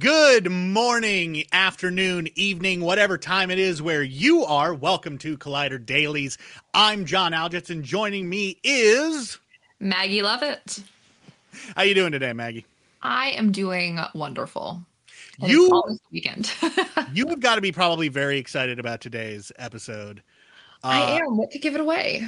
Good morning, afternoon, evening, whatever time it is where you are. Welcome to Collider Dailies. I'm John Algetz, and joining me is Maggie Lovett. How you doing today, Maggie? I am doing wonderful. And You- weekend. You have got to be probably very excited about today's episode. I Uh, am. What could give it away?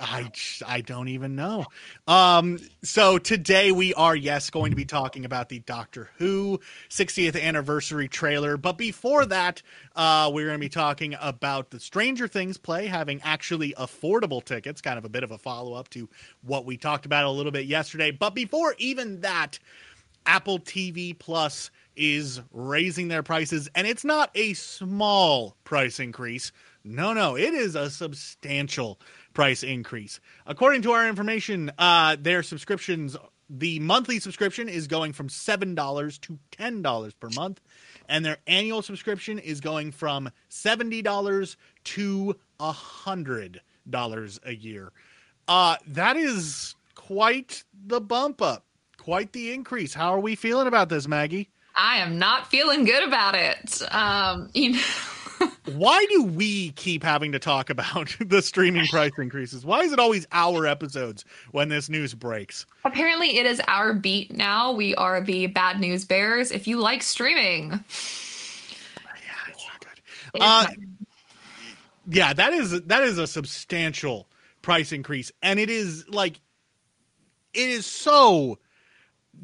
I, I don't even know. Um, so today we are, yes, going to be talking about the Doctor Who 60th anniversary trailer. But before that, uh, we're going to be talking about the Stranger Things play having actually affordable tickets, kind of a bit of a follow up to what we talked about a little bit yesterday. But before even that, Apple TV Plus is raising their prices, and it's not a small price increase. No, no, it is a substantial price increase. According to our information, uh, their subscriptions, the monthly subscription is going from $7 to $10 per month, and their annual subscription is going from $70 to $100 a year. Uh, that is quite the bump up, quite the increase. How are we feeling about this, Maggie? I am not feeling good about it. Um, you know, Why do we keep having to talk about the streaming price increases? Why is it always our episodes when this news breaks? apparently it is our beat now. We are the bad news bears. If you like streaming, Yeah, it's not good. it's Uh, not- yeah, that is that is a substantial price increase, and it is like it is so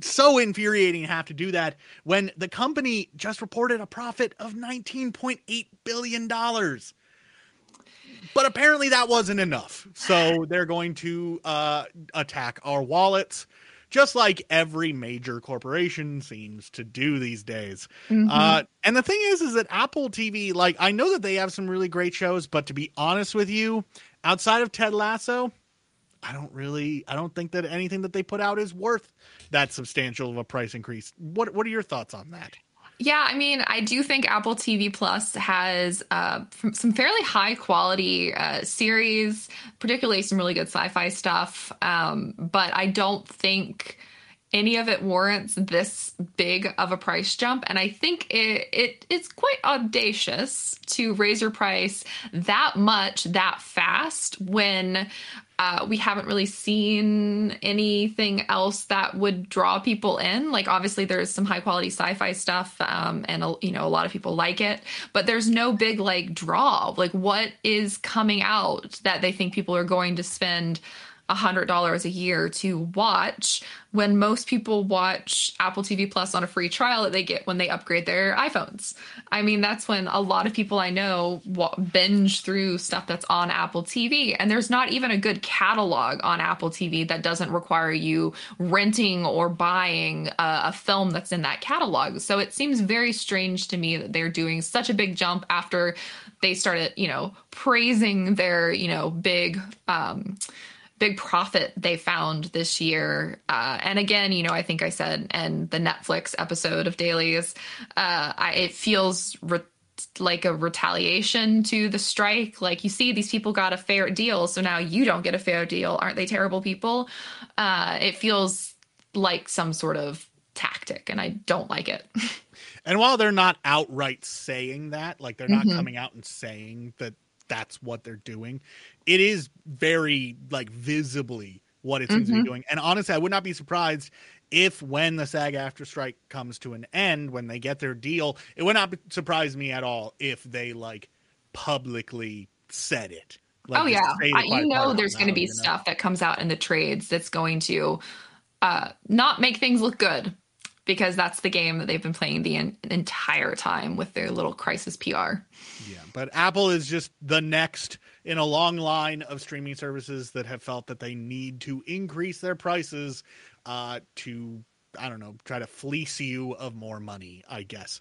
so infuriating to have to do that when the company just reported a profit of 19.8 billion dollars. But apparently that wasn't enough. So they're going to uh, attack our wallets, just like every major corporation seems to do these days. Uh, and the thing is, is that Apple TV, like, I know that they have some really great shows, but to be honest with you, outside of Ted Lasso, I don't really, I don't think that anything that they put out is worth that substantial of a price increase. What What are your thoughts on that? Yeah, I mean, I do think Apple TV Plus has uh, some fairly high quality uh, series, particularly some really good sci fi stuff. Um, but I don't think any of it warrants this big of a price jump. And I think it, it it's quite audacious to raise your price that much that fast when uh, we haven't really seen anything else that would draw people in. Like obviously there's some high quality sci-fi stuff, um, and you know a lot of people like it, but there's no big like draw. Like what is coming out that they think people are going to spend $100 a year to watch when most people watch Apple TV Plus on a free trial that they get when they upgrade their iPhones. I mean, that's when a lot of people I know binge through stuff that's on Apple TV. And there's not even a good catalog on Apple TV that doesn't require you renting or buying a, a film that's in that catalog. So it seems very strange to me that they're doing such a big jump after they started, you know, praising their, you know, big um big profit they found this year. Uh, and again, you know, I think I said in the Netflix episode of Dailies, uh, I, it feels re- like a retaliation to the strike. Like you see, these people got a fair deal, so now you don't get a fair deal. Aren't they terrible people? Uh, it feels like some sort of tactic, and I don't like it. And while they're not outright saying that, like they're not mm-hmm. coming out and saying that that's what they're doing, it is very like visibly what it seems mm-hmm. to be doing. And honestly, I would not be surprised if when the SAG AFTRA strike comes to an end, when they get their deal, it would not surprise me at all if they like publicly said it. Like, oh yeah, you know there's going to be you know? stuff that comes out in the trades that's going to uh, not make things look good because that's the game that they've been playing the en- entire time with their little crisis PR. Yeah, but Apple is just the next in a long line of streaming services that have felt that they need to increase their prices uh, to, I don't know, try to fleece you of more money, I guess.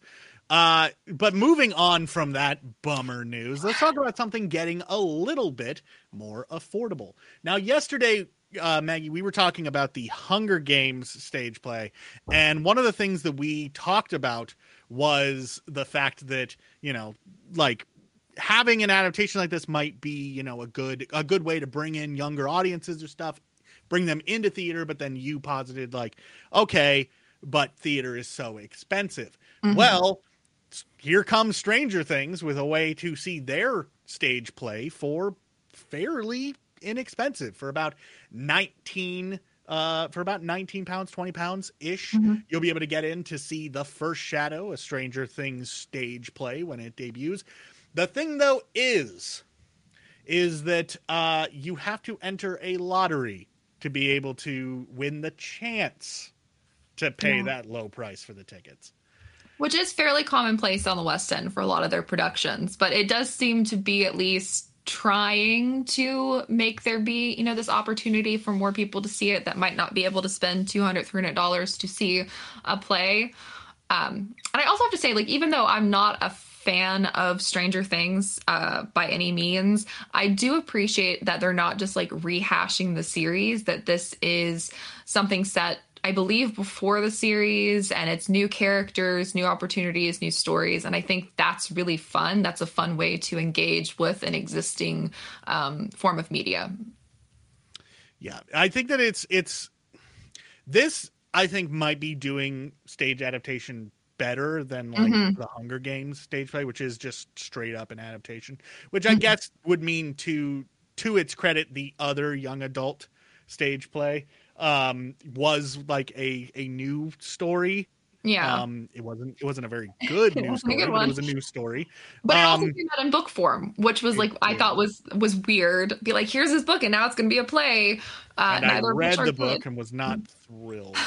Uh, but moving on from that bummer news, let's talk about something getting a little bit more affordable. Now, yesterday uh, Maggie, we were talking about the Hunger Games stage play, and one of the things that we talked about was the fact that you know, like having an adaptation like this might be you know a good a good way to bring in younger audiences or stuff, bring them into theater. But then you posited like, okay, but theater is so expensive. Mm-hmm. Well, here comes Stranger Things with a way to see their stage play for fairly inexpensive for about 19 uh, for about 19 pounds 20 pounds ish mm-hmm. you'll be able to get in to see the first shadow a stranger things stage play when it debuts the thing though is is that uh, you have to enter a lottery to be able to win the chance to pay yeah. that low price for the tickets which is fairly commonplace on the west end for a lot of their productions but it does seem to be at least trying to make there be you know this opportunity for more people to see it that might not be able to spend 200 300 dollars to see a play. Um, and i also have to say like even though i'm not a fan of stranger things uh, by any means i do appreciate that they're not just like rehashing the series that this is something set I believe, before the series, and it's new characters, new opportunities, new stories. And I think that's really fun. That's a fun way to engage with an existing um, form of media. Yeah, I think that it's it's this. I think might be doing stage adaptation better than like mm-hmm. the Hunger Games stage play, which is just straight up an adaptation. Which I mm-hmm. guess would mean to to its credit, the other young adult stage play um, was like a a new story. Yeah. Um, it wasn't it wasn't a very good news story, but it was a new story. But um, it also came out in book form, which was like I thought was was weird. Be like, here's this book, and now it's going to be a play. Uh, I read the book and was not thrilled.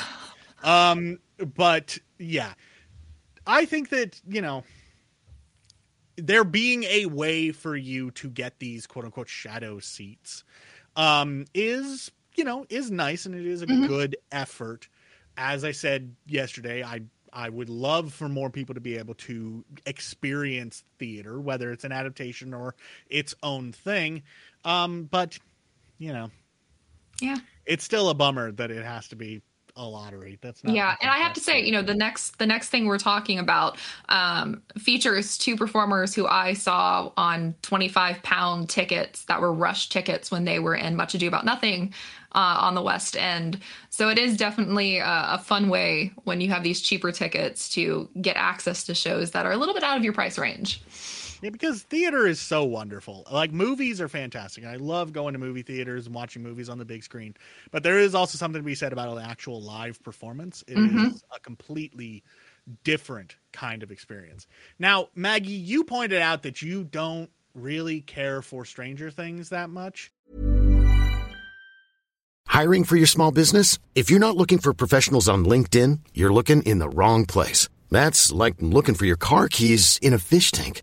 um, but yeah, I think that you know there being a way for you to get these quote unquote shadow seats um, is you know, is nice and it is a mm-hmm. good effort. As I said yesterday, I I would love for more people to be able to experience theater, whether it's an adaptation or its own thing. Um, but you know, yeah, it's still a bummer that it has to be a lottery. That's not yeah. And I have to say, you know, the next the next thing we're talking about um, features two performers who I saw on twenty five pound tickets that were rush tickets when they were in Much Ado About Nothing uh, on the West End. So it is definitely a, a, fun way when you have these cheaper tickets to get access to shows that are a little bit out of your price range. Yeah, because theater is so wonderful. Like movies are fantastic. I love going to movie theaters and watching movies on the big screen. But there is also something to be said about an actual live performance. It mm-hmm. is a completely different kind of experience. Now, Maggie, you pointed out that you don't really care for Stranger Things that much. Hiring for your small business? If you're not looking for professionals on LinkedIn, you're looking in the wrong place. That's like looking for your car keys in a fish tank.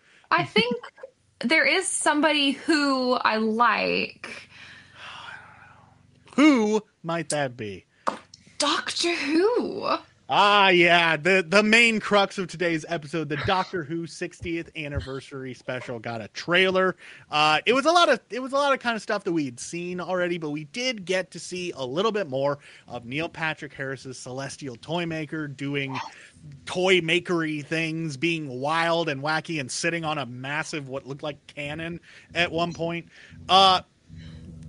I think there is somebody who I like. Who might that be? Doctor Who. Ah, yeah, the the main crux of today's episode, the Doctor Who 60th anniversary special, got a trailer. Uh, it was a lot of it was a lot of kind of stuff that we had seen already, but we did get to see a little bit more of Neil Patrick Harris's Celestial Toymaker doing toy makery things, being wild and wacky, and sitting on a massive what looked like cannon at one point. Uh,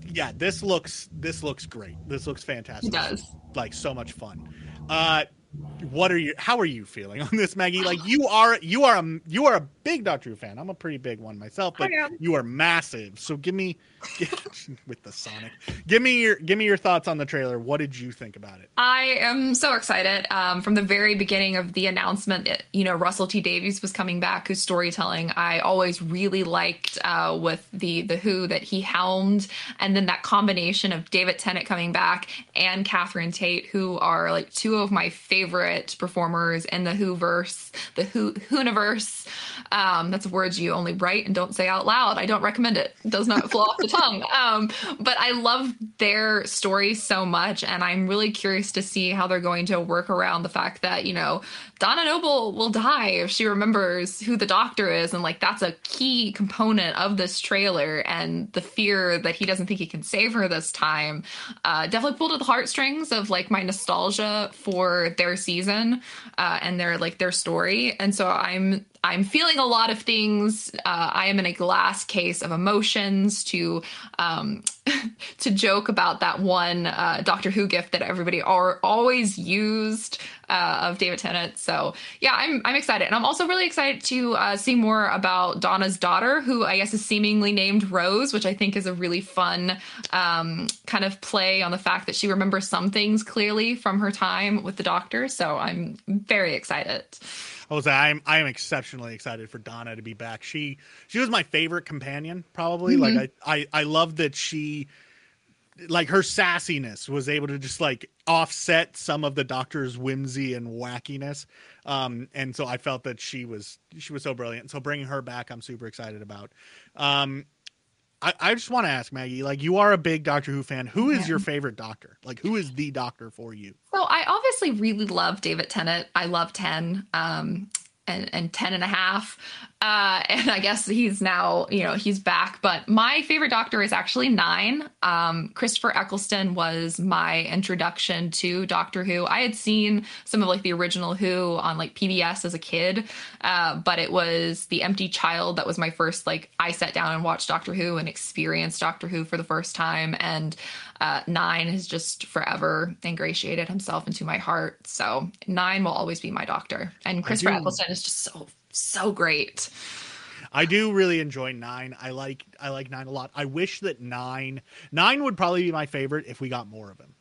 yeah, this looks this looks great. This looks fantastic. It does. Like so much fun. Uh, what are you? How are you feeling on this, Maggie? Like you are you are a you are a big Doctor Who fan. I'm a pretty big one myself, but you are massive. So give me with the Sonic. Give me your give me your thoughts on the trailer. What did you think about it? I am so excited. Um, from the very beginning of the announcement that you know Russell T Davies was coming back, whose storytelling I always really liked uh, with the the Who that he helmed, and then that combination of David Tennant coming back and Catherine Tate, who are like two of my favorite performers in the Who verse, the Who Whoniverse. Um, that's words you only write and don't say out loud. I don't recommend it. It does not flow off the tongue. Um, but I love their story so much, and I'm really curious to see how they're going to work around the fact that you know Donna Noble will die if she remembers who the Doctor is, and like that's a key component of this trailer, and the fear that he doesn't think he can save her this time uh, definitely pulled at the heartstrings of like my nostalgia for their season uh, and their like their story, and so I'm I'm feeling a lot of things. Uh, I am in a glass case of emotions to um, to joke about that one uh, Doctor Who gift that everybody are always used uh, of David Tennant. So yeah, I'm I'm excited, and I'm also really excited to uh, see more about Donna's daughter, who I guess is seemingly named Rose, which I think is a really fun um, kind of play on the fact that she remembers some things clearly from her time with the Doctor. So I'm very excited. Jose, I'm I'm exceptionally excited for Donna to be back. She she was my favorite companion, probably. Like I, I I love that she like her sassiness was able to just like offset some of the doctor's whimsy and wackiness um and so i felt that she was she was so brilliant so bringing her back i'm super excited about um i, I just want to ask maggie like you are a big doctor who fan who is your favorite doctor like who is the doctor for you So I obviously really love David Tennant. I love 10 um, and, and 10 and a half. Uh, and I guess he's now, you know, he's back. But my favorite doctor is actually nine. Um, Christopher Eccleston was my introduction to Doctor Who. I had seen some of like the original Who on like PBS as a kid, uh, but it was The Empty Child that was my first, like, I sat down and watched Doctor Who and experienced Doctor Who for the first time. And uh, Nine has just forever ingratiated himself into my heart. So Nine will always be my doctor. And Christopher Eccleston is just so, so great. I do really enjoy nine. I like I like nine a lot. I wish that nine nine would probably be my favorite if we got more of him.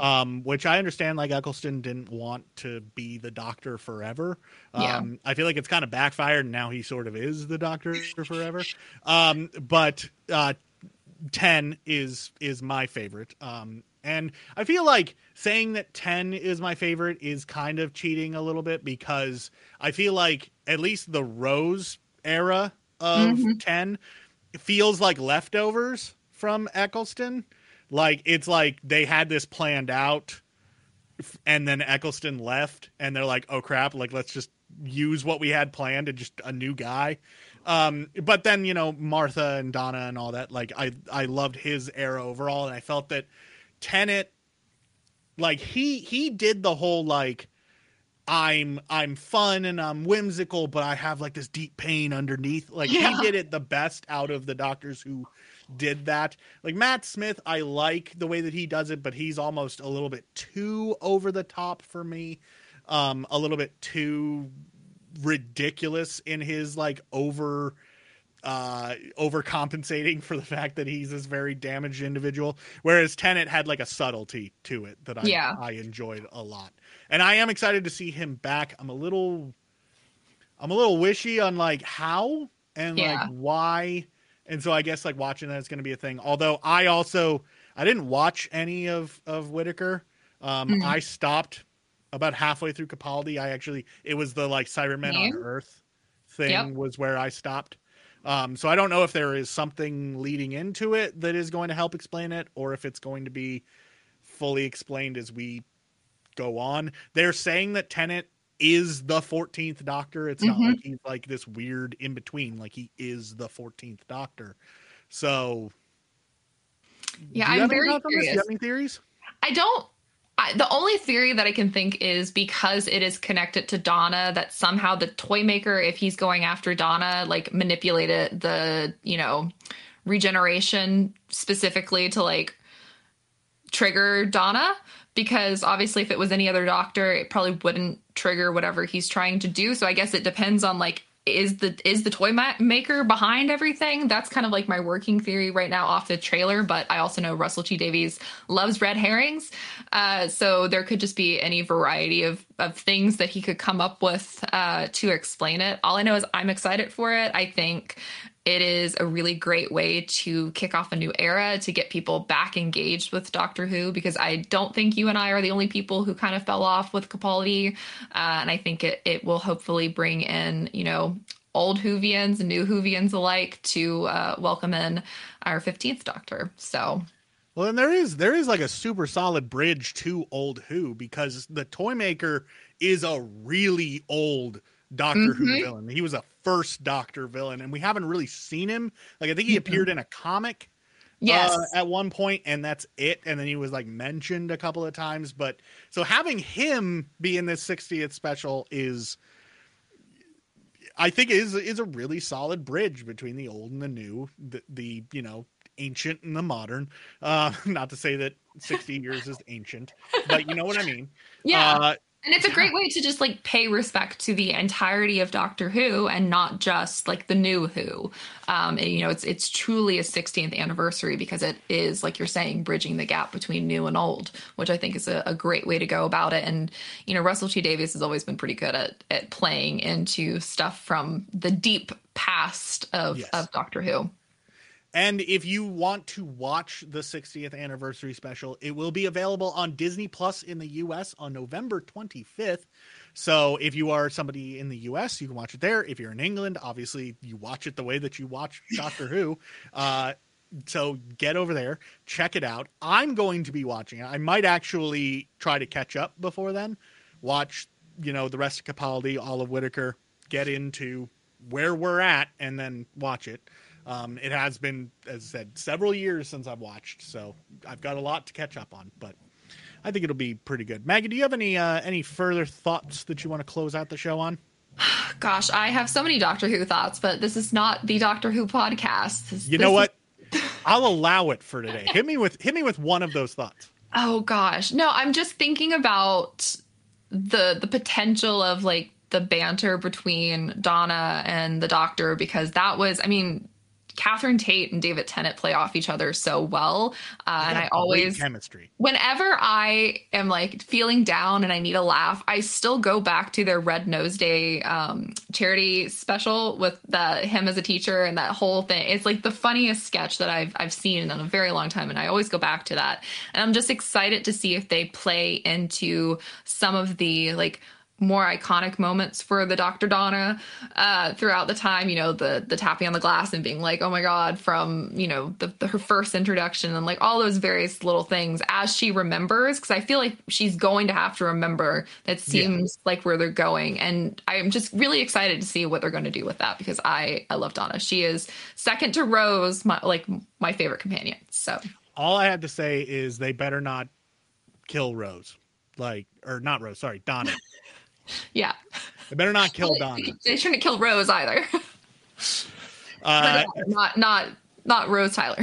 Um, which I understand, like Eccleston didn't want to be the Doctor forever. Um, Yeah. I feel like it's kind of backfired, and now he sort of is the Doctor forever. Um, but uh, ten is is my favorite. Um, and I feel like saying that 10 is my favorite is kind of cheating a little bit because I feel like at least the Rose era of 10 feels like leftovers from Eccleston. Like it's like they had this planned out and then Eccleston left and they're like, "Oh crap, like let's just use what we had planned and just a new guy." Um, but then you know Martha and Donna and all that. Like I I loved his era overall, and I felt that Tennant, like he he did the whole like I'm I'm fun and I'm whimsical, but I have like this deep pain underneath. Like Yeah. he did it the best out of the doctors who did that. Like Matt Smith, I like the way that he does it, but he's almost a little bit too over the top for me. Um, a little bit too ridiculous in his like over uh overcompensating for the fact that he's this very damaged individual whereas Tennant had like a subtlety to it that I Yeah. I enjoyed a lot. And I am excited to see him back. I'm a little I'm a little wishy on like how and Yeah. like why. And so I guess like watching that is going to be a thing. Although I also I didn't watch any of of Whittaker. Um Mhm. I stopped about halfway through Capaldi. I actually it was the like Cybermen on Earth thing Yep. was where I stopped. Um, so I don't know if there is something leading into it that is going to help explain it, or if it's going to be fully explained as we go on. They're saying that Tennant is the 14th Doctor. It's not Mhm. like he's like this weird in between. Like he is the 14th Doctor. So Yeah, I'm very on? Do you curious. have any theories? I don't. I, the only theory that I can think is because it is connected to Donna, that somehow the toy maker, if he's going after Donna, like manipulated the, you know, regeneration specifically to like trigger Donna. Because obviously, if it was any other doctor, it probably wouldn't trigger whatever he's trying to do. So I guess it depends on like is the is the toy ma- maker behind everything? That's kind of like my working theory right now off the trailer but i also know russell t davies loves red herrings. Uh, so there could just be any variety of of things that he could come up with uh, to explain it. All i know is i'm excited for it. I think it is a really great way to kick off a new era to get people back engaged with Doctor Who because I don't think you and I are the only people who kind of fell off with Capaldi, uh, and I think it it will hopefully bring in you know old Whovians and new Whovians alike to uh, welcome in our fifteenth Doctor. So Well, and there is there is like a super solid bridge to old Who because the toy maker is a really old Doctor Who Mhm. villain. He was a first Doctor villain, and we haven't really seen him. Like I think he Mhm. appeared in a comic yes, uh, at one point, and that's it. And then he was like mentioned a couple of times. But so having him be in this 60th special is, I think, is is a really solid bridge between the old and the new, the, the you know ancient and the modern. Uh, not to say that 60 years is ancient, but you know what I mean. yeah. Uh, And it's a great way to just like pay respect to the entirety of Doctor Who and not just like the new Who. Um, and, you know, it's it's truly a 16th anniversary because it is like you're saying, bridging the gap between new and old, which I think is a, a great way to go about it. And you know, Russell T Davies has always been pretty good at at playing into stuff from the deep past of Yes. of Doctor Who. And if you want to watch the 60th anniversary special, it will be available on Disney Plus in the US on November 25th. So if you are somebody in the US, you can watch it there. If you're in England, obviously you watch it the way that you watch Doctor Who. Uh, so get over there, check it out. I'm going to be watching it. I might actually try to catch up before then, watch, you know, the rest of Capaldi, all of Whittaker, get into where we're at, and then watch it. Um, it has been, as I said, several years since I've watched, so I've got a lot to catch up on. But I think it'll be pretty good. Maggie, do you have any uh, any further thoughts that you want to close out the show on? Gosh, I have so many Doctor Who thoughts, but this is not the Doctor Who podcast. This- You know is- what? I'll allow it for today. Hit me with hit me with one of those thoughts. Oh gosh. No, I'm just thinking about the the potential of like the banter between Donna and the doctor because that was I mean Catherine Tate and David Tennant play off each other so well. Uh, and I always chemistry. whenever I am like feeling down and I need a laugh, I still go back to their Red Nose Day um, charity special with the him as a teacher and that whole thing. It's like the funniest sketch that I've I've seen in a very long time, and I always go back to that. And I'm just excited to see if they play into some of the like more iconic moments for the Dr. Donna uh, throughout the time. You know, the the tapping on the glass and being like, "Oh my God!" from you know the, the her first introduction and like all those various little things as she remembers. Because I feel like she's going to have to remember. That seems like where they're going, and I'm just really excited to see what they're going to do with that because I I love Donna. She is second to Rose, my like my favorite companion. So All I had to say is they better not kill Rose, like or not Rose. Sorry, Donna. yeah, They better not kill Donna. they shouldn't kill Rose either. Uh, not not not Rose Tyler.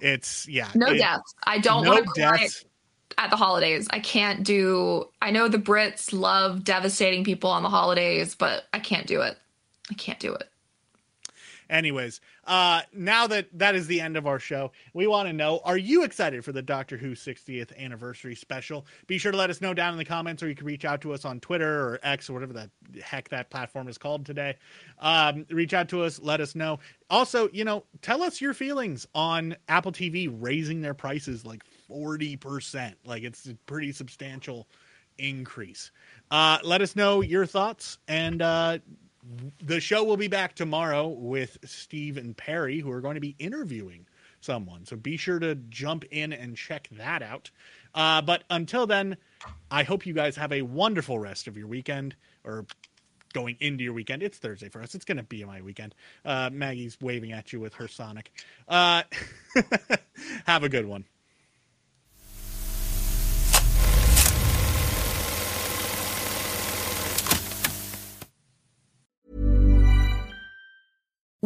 it's yeah. No it- deaths. I don't no want to cry at the holidays. I can't do. I know the Brits love devastating people on the holidays, but I can't do it. I can't do it. Anyways, uh, now that that is the end of our show, we want to know: Are you excited for the Doctor Who 60th anniversary special? Be sure to let us know down in the comments, or you can reach out to us on Twitter or X or whatever the heck that platform is called today. Um, reach out to us, let us know. Also, you know, tell us your feelings on Apple TV raising their prices like 40%. Like it's a pretty substantial increase. Uh, let us know your thoughts and uh, the show will be back tomorrow with Steve and Perri, who are going to be interviewing someone. So be sure to jump in and check that out. Uh, but until then, I hope you guys have a wonderful rest of your weekend or going into your weekend. It's Thursday for us. It's going to be my weekend. Uh, Maggie's waving at you with her Sonic. Uh, have a good one.